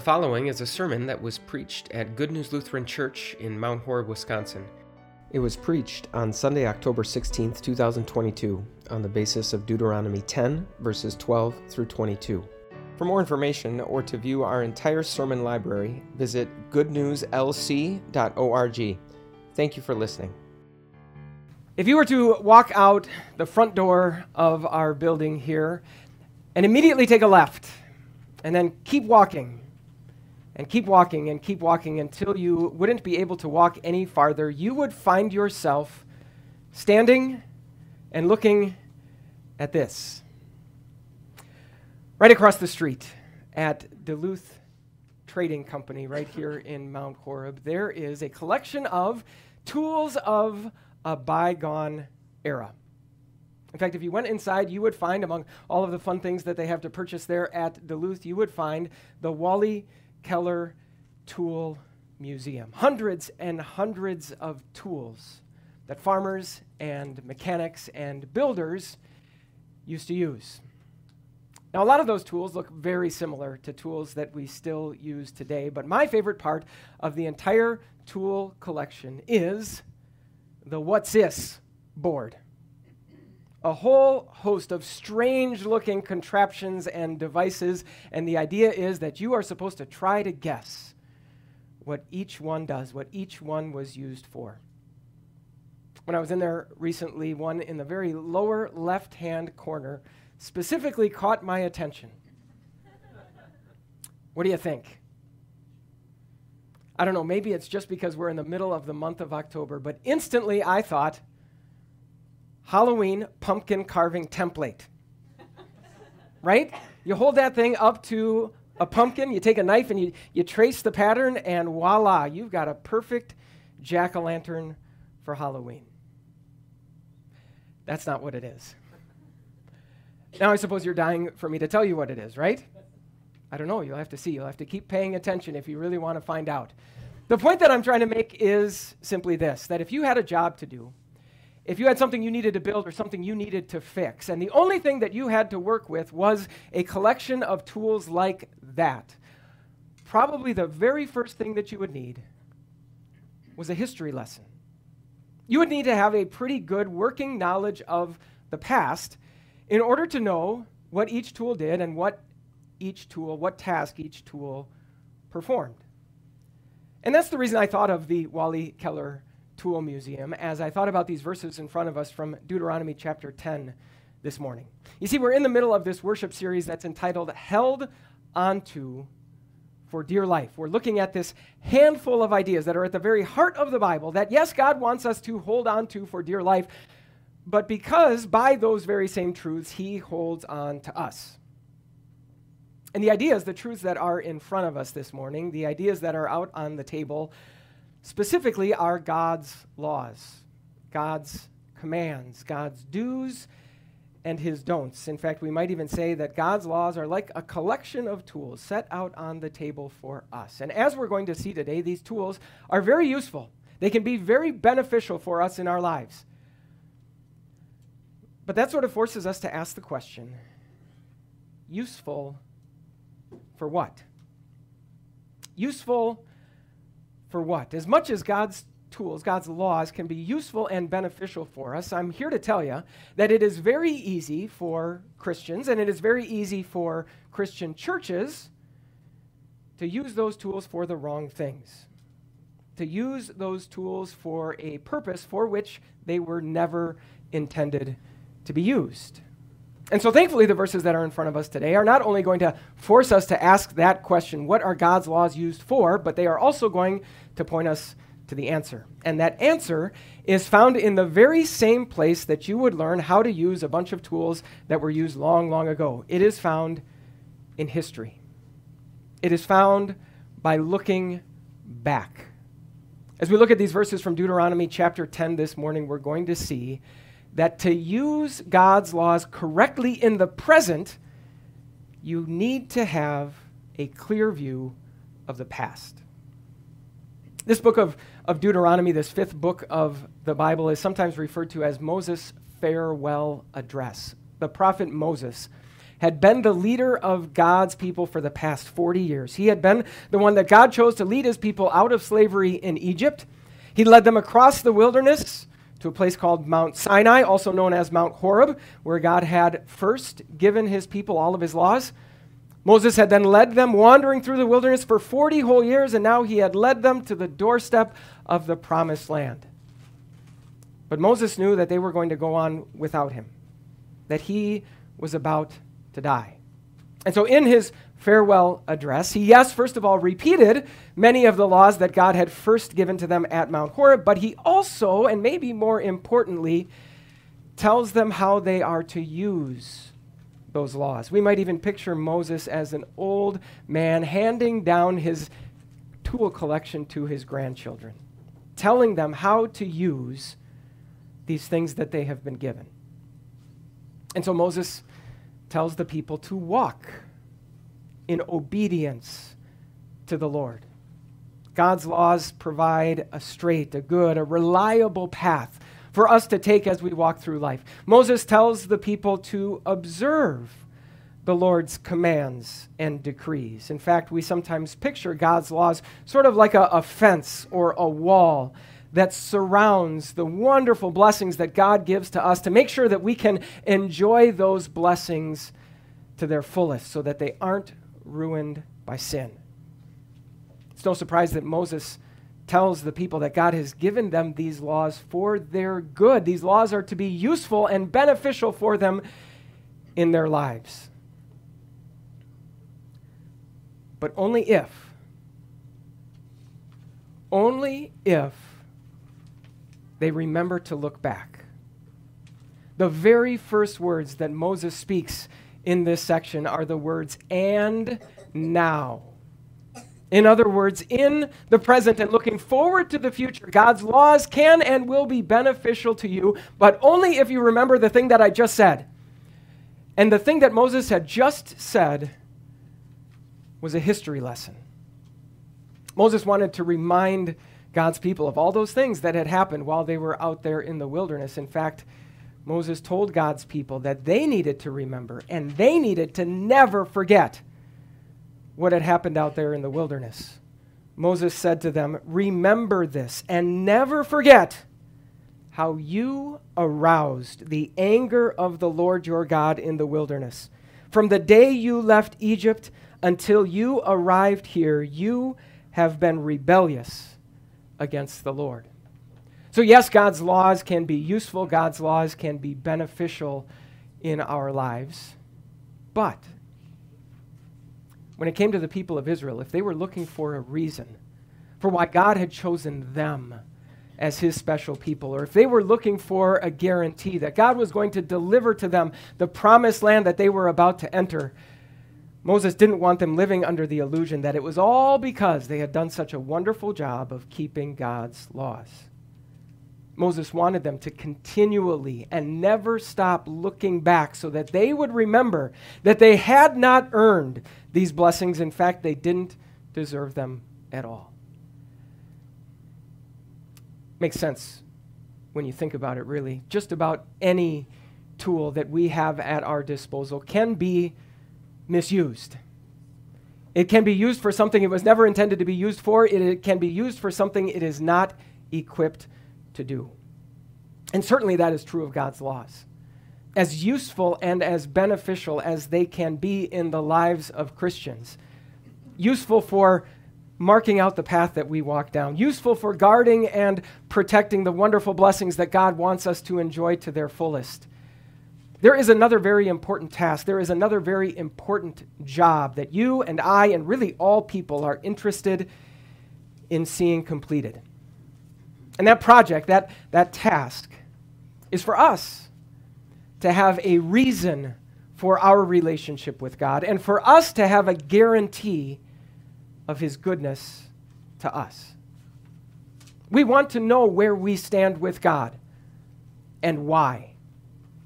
The following is a sermon that was preached at Good News Lutheran Church in Mount Horeb, Wisconsin. It was preached on Sunday, October 16th, 2022, on the basis of Deuteronomy 10, verses 12 through 22. For more information or to view our entire sermon library, visit goodnewslc.org. Thank you for listening. If you were to walk out the front door of our building here and immediately take a left, and then keep walking and keep walking and keep walking until you wouldn't be able to walk any farther, you would find yourself standing and looking at this. Right across the street at Duluth Trading Company, right here in Mount Horeb, there is a collection of tools of a bygone era. In fact, if you went inside, you would find among all of the fun things that they have to purchase there at Duluth, you would find the Wally Keller Tool Museum. Hundreds and hundreds of tools that farmers and mechanics and builders used to use. Now, a lot of those tools look very similar to tools that we still use today, but my favorite part of the entire tool collection is the What's This board a whole host of strange looking contraptions and devices, and the idea is that you are supposed to try to guess what each one does, what each one was used for. When I was in there recently, one in the very lower left hand corner specifically caught my attention. what do you think? I don't know, maybe it's just because we're in the middle of the month of October, but instantly I thought, Halloween pumpkin carving template. right? You hold that thing up to a pumpkin, you take a knife and you, you trace the pattern, and voila, you've got a perfect jack o' lantern for Halloween. That's not what it is. Now, I suppose you're dying for me to tell you what it is, right? I don't know. You'll have to see. You'll have to keep paying attention if you really want to find out. The point that I'm trying to make is simply this that if you had a job to do, if you had something you needed to build or something you needed to fix, and the only thing that you had to work with was a collection of tools like that, probably the very first thing that you would need was a history lesson. You would need to have a pretty good working knowledge of the past in order to know what each tool did and what each tool, what task each tool performed. And that's the reason I thought of the Wally Keller Tool Museum as I thought about these verses in front of us from Deuteronomy chapter 10 this morning. You see, we're in the middle of this worship series that's entitled Held Onto for Dear Life. We're looking at this handful of ideas that are at the very heart of the Bible that, yes, God wants us to hold on to for dear life, but because by those very same truths, He holds on to us. And the ideas, the truths that are in front of us this morning, the ideas that are out on the table, specifically are God's laws, God's commands, God's do's and his don'ts. In fact, we might even say that God's laws are like a collection of tools set out on the table for us. And as we're going to see today, these tools are very useful. They can be very beneficial for us in our lives. But that sort of forces us to ask the question useful for what? Useful for what? As much as God's tools, God's laws can be useful and beneficial for us, I'm here to tell you that it is very easy for Christians and it is very easy for Christian churches to use those tools for the wrong things. To use those tools for a purpose for which they were never intended to be used. And so, thankfully, the verses that are in front of us today are not only going to force us to ask that question, what are God's laws used for, but they are also going to point us to the answer. And that answer is found in the very same place that you would learn how to use a bunch of tools that were used long, long ago. It is found in history, it is found by looking back. As we look at these verses from Deuteronomy chapter 10 this morning, we're going to see that to use God's laws correctly in the present, you need to have a clear view of the past. This book of, of Deuteronomy, this fifth book of the Bible, is sometimes referred to as Moses' farewell address. The prophet Moses had been the leader of God's people for the past 40 years. He had been the one that God chose to lead his people out of slavery in Egypt. He led them across the wilderness to a place called Mount Sinai, also known as Mount Horeb, where God had first given his people all of his laws. Moses had then led them wandering through the wilderness for 40 whole years, and now he had led them to the doorstep of the promised land. But Moses knew that they were going to go on without him, that he was about to die. And so, in his farewell address, he, yes, first of all, repeated many of the laws that God had first given to them at Mount Horeb, but he also, and maybe more importantly, tells them how they are to use those laws. We might even picture Moses as an old man handing down his tool collection to his grandchildren, telling them how to use these things that they have been given. And so Moses tells the people to walk in obedience to the Lord. God's laws provide a straight, a good, a reliable path for us to take as we walk through life. Moses tells the people to observe the Lord's commands and decrees. In fact, we sometimes picture God's laws sort of like a, a, fence or a wall that surrounds the wonderful blessings that God gives to us to make sure that we can enjoy those blessings to their fullest so that they aren't ruined by sin. It's no surprise that Moses tells the people that God has given them these laws for their good. These laws are to be useful and beneficial for them in their lives. But only if, only if they remember to look back. The very first words that Moses speaks in this section are the words, and now. In other words, in the present and looking forward to the future, God's laws can and will be beneficial to you, but only if you remember the thing that I just said. And the thing that Moses had just said was a history lesson. Moses wanted to remind God's people of all those things that had happened while they were out there in the wilderness. In fact, Moses told God's people that they needed to remember and they needed to never forget what had happened out there in the wilderness. Moses said to them, Remember this and never forget how you aroused the anger of the Lord your God in the wilderness. From the day you left Egypt until you arrived here, you have been rebellious against the Lord. So, yes, God's laws can be useful, God's laws can be beneficial in our lives. But when it came to the people of Israel, if they were looking for a reason for why God had chosen them as his special people, or if they were looking for a guarantee that God was going to deliver to them the promised land that they were about to enter, Moses didn't want them living under the illusion that it was all because they had done such a wonderful job of keeping God's laws. Moses wanted them to continually and never stop looking back so that they would remember that they had not earned these blessings. In fact, they didn't deserve them at all. Makes sense when you think about it, really. Just about any tool that we have at our disposal can be misused. It can be used for something it was never intended to be used for. It, it can be used for something it is not equipped to do. And certainly that is true of God's laws. As useful and as beneficial as they can be in the lives of Christians, useful for marking out the path that we walk down, useful for guarding and protecting the wonderful blessings that God wants us to enjoy to their fullest. There is another very important task. There is another very important job that you and I, and really all people, are interested in seeing completed. And that project, that, that task, is for us to have a reason for our relationship with God and for us to have a guarantee of His goodness to us. We want to know where we stand with God and why.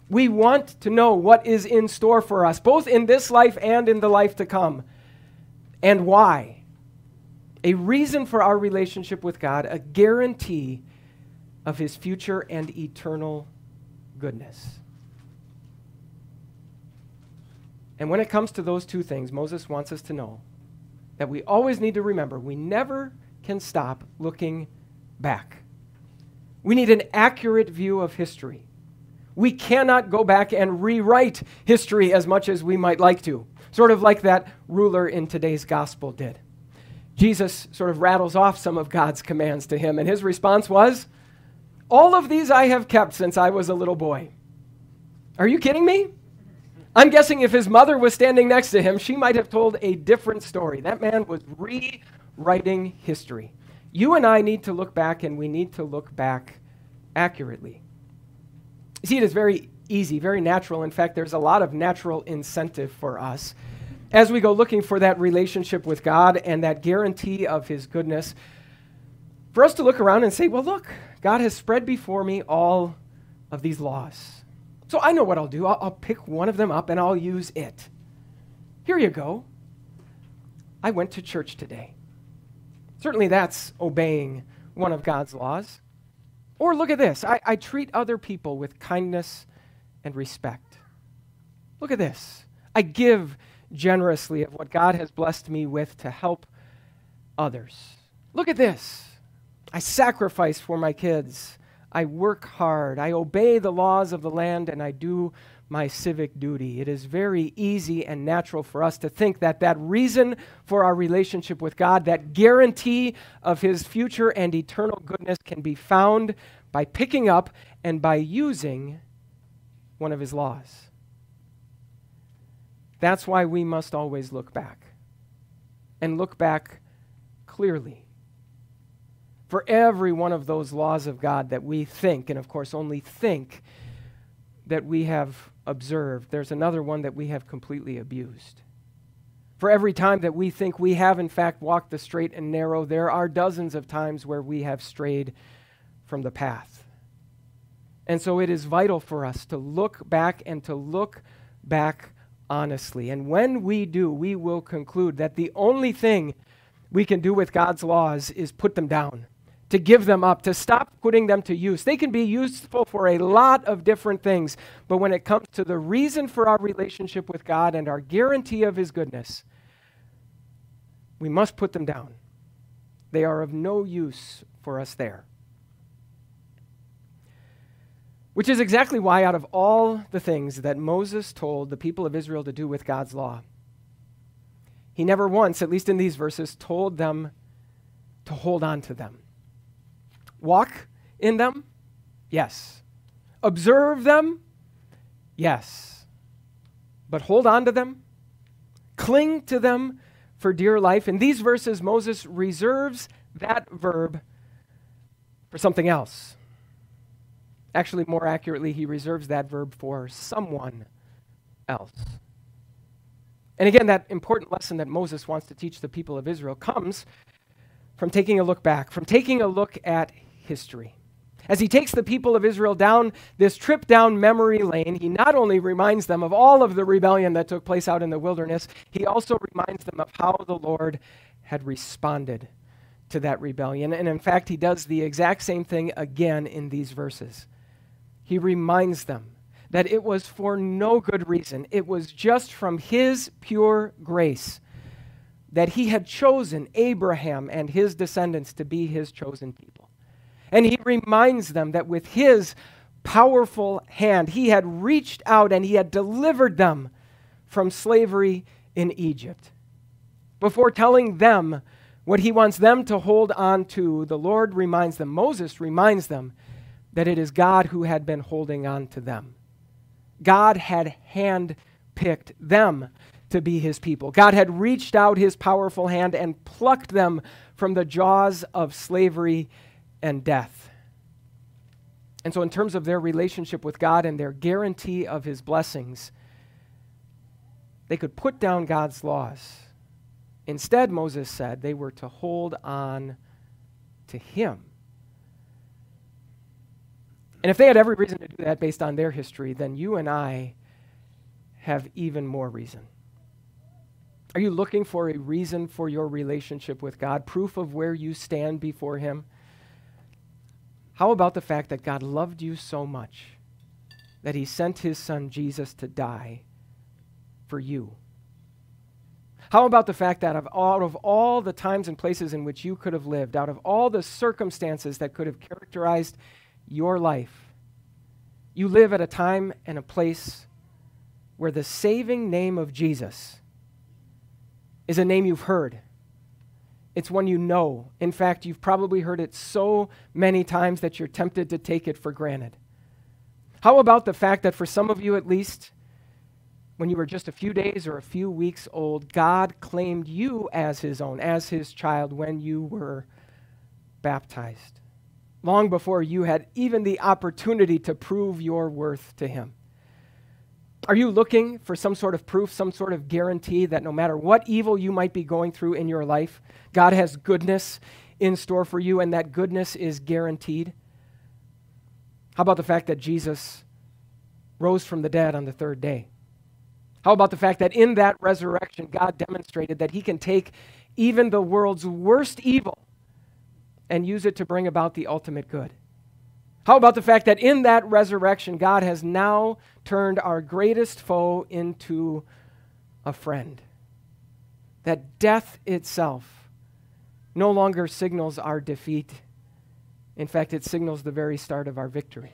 We want to know what is in store for us, both in this life and in the life to come, and why a reason for our relationship with God, a guarantee of his future and eternal goodness. And when it comes to those two things, Moses wants us to know that we always need to remember we never can stop looking back. We need an accurate view of history. We cannot go back and rewrite history as much as we might like to, sort of like that ruler in today's gospel did. Jesus sort of rattles off some of God's commands to him, and his response was, All of these I have kept since I was a little boy. Are you kidding me? I'm guessing if his mother was standing next to him, she might have told a different story. That man was rewriting history. You and I need to look back, and we need to look back accurately. You see, it is very easy, very natural. In fact, there's a lot of natural incentive for us as we go looking for that relationship with God and that guarantee of His goodness, for us to look around and say, well, look, God has spread before me all of these laws. So I know what I'll do. I'll, I'll pick one of them up and I'll use it. Here you go. I went to church today. Certainly that's obeying one of God's laws. Or look at this I, I treat other people with kindness and respect. Look at this. I give generously of what God has blessed me with to help others. Look at this. I sacrifice for my kids. I work hard. I obey the laws of the land and I do my civic duty. It is very easy and natural for us to think that that reason for our relationship with God, that guarantee of His future and eternal goodness, can be found by picking up and by using one of His laws. That's why we must always look back and look back clearly. For every one of those laws of God that we think, and of course only think, that we have observed, there's another one that we have completely abused. For every time that we think we have, in fact, walked the straight and narrow, there are dozens of times where we have strayed from the path. And so it is vital for us to look back and to look back honestly. And when we do, we will conclude that the only thing we can do with God's laws is put them down, to give them up, to stop putting them to use. They can be useful for a lot of different things, but when it comes to the reason for our relationship with God and our guarantee of His goodness, we must put them down. They are of no use for us there. Which is exactly why, out of all the things that Moses told the people of Israel to do with God's law, he never once, at least in these verses, told them to hold on to them. Walk in them? Yes. Observe them? Yes. But hold on to them? Cling to them for dear life? In these verses, Moses reserves that verb for something else. Actually, more accurately, he reserves that verb for someone else. And again, that important lesson that Moses wants to teach the people of Israel comes from taking a look back, from taking a look at history. As he takes the people of Israel down this trip down memory lane, he not only reminds them of all of the rebellion that took place out in the wilderness, he also reminds them of how the Lord had responded to that rebellion. And in fact, he does the exact same thing again in these verses he reminds them that it was for no good reason. It was just from his pure grace that he had chosen Abraham and his descendants to be his chosen people. And he reminds them that with his powerful hand, he had reached out and he had delivered them from slavery in Egypt. Before telling them what he wants them to hold on to, the Lord reminds them, Moses reminds them that it is God who had been holding on to them. God had handpicked them to be his people. God had reached out his powerful hand and plucked them from the jaws of slavery and death. And so, in terms of their relationship with God and their guarantee of his blessings, they could put down God's laws. Instead, Moses said they were to hold on to him. And if they had every reason to do that based on their history, then you and I have even more reason. Are you looking for a reason for your relationship with God, proof of where you stand before Him? How about the fact that God loved you so much that He sent His Son Jesus to die for you? How about the fact that out of all the times and places in which you could have lived, out of all the circumstances that could have characterized your life, you live at a time and a place where the saving name of Jesus is a name you've heard. It's one you know. In fact, you've probably heard it so many times that you're tempted to take it for granted. How about the fact that for some of you at least, when you were just a few days or a few weeks old, God claimed you as his own, as his child, when you were baptized, long before you had even the opportunity to prove your worth to him. Are you looking for some sort of proof, some sort of guarantee that no matter what evil you might be going through in your life, God has goodness in store for you and that goodness is guaranteed? How about the fact that Jesus rose from the dead on the third day? How about the fact that in that resurrection, God demonstrated that He can take even the world's worst evil and use it to bring about the ultimate good? How about the fact that in that resurrection, God has now turned our greatest foe into a friend? That death itself no longer signals our defeat. In fact, it signals the very start of our victory.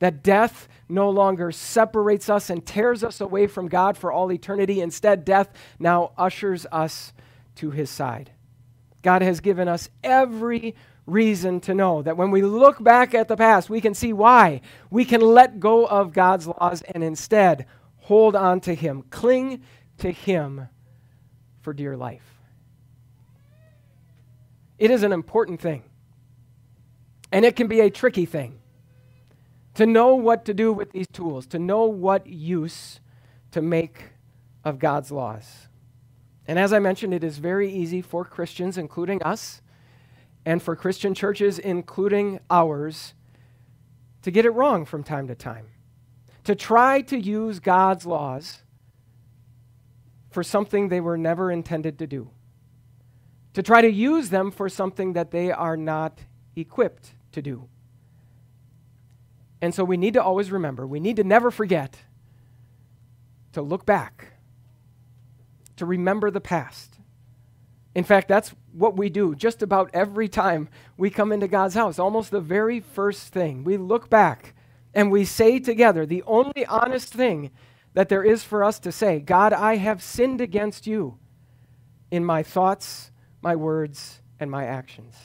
That death no longer separates us and tears us away from God for all eternity. Instead, death now ushers us to his side. God has given us every reason to know that when we look back at the past, we can see why. We can let go of God's laws and instead hold on to Him, cling to Him for dear life. It is an important thing, and it can be a tricky thing to know what to do with these tools, to know what use to make of God's laws. And as I mentioned, it is very easy for Christians, including us, and for Christian churches, including ours, to get it wrong from time to time. To try to use God's laws for something they were never intended to do. To try to use them for something that they are not equipped to do. And so we need to always remember, we need to never forget to look back, to remember the past. In fact, that's what we do just about every time we come into God's house. Almost the very first thing. We look back and we say together the only honest thing that there is for us to say God, I have sinned against you in my thoughts, my words, and my actions.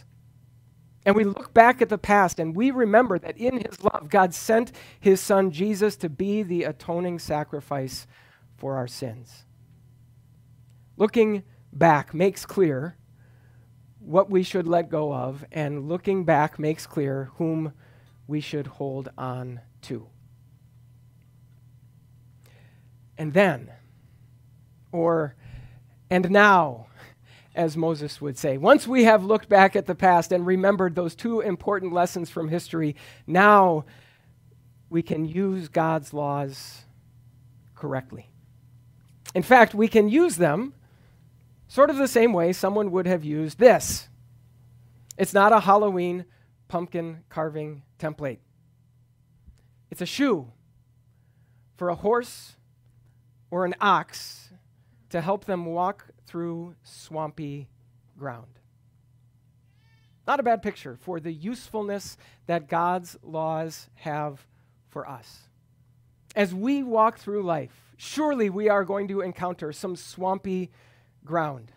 And we look back at the past and we remember that in His love, God sent His Son Jesus to be the atoning sacrifice for our sins. Looking back makes clear what we should let go of, and looking back makes clear whom we should hold on to. And then, or and now, as Moses would say. Once we have looked back at the past and remembered those two important lessons from history, now we can use God's laws correctly. In fact, we can use them sort of the same way someone would have used this. It's not a Halloween pumpkin carving template, it's a shoe for a horse or an ox to help them walk through swampy ground. Not a bad picture for the usefulness that God's laws have for us. As we walk through life, surely we are going to encounter some swampy ground.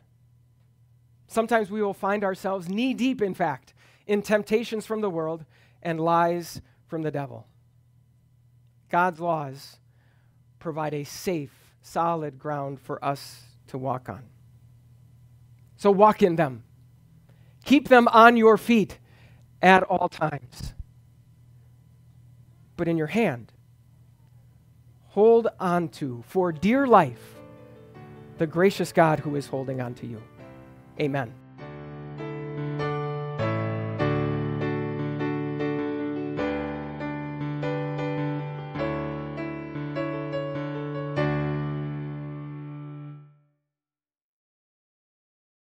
Sometimes we will find ourselves knee deep, in fact, in temptations from the world and lies from the devil. God's laws provide a safe, solid ground for us to walk on. So walk in them. Keep them on your feet at all times. But in your hand, hold on to, for dear life, the gracious God who is holding on to you. Amen.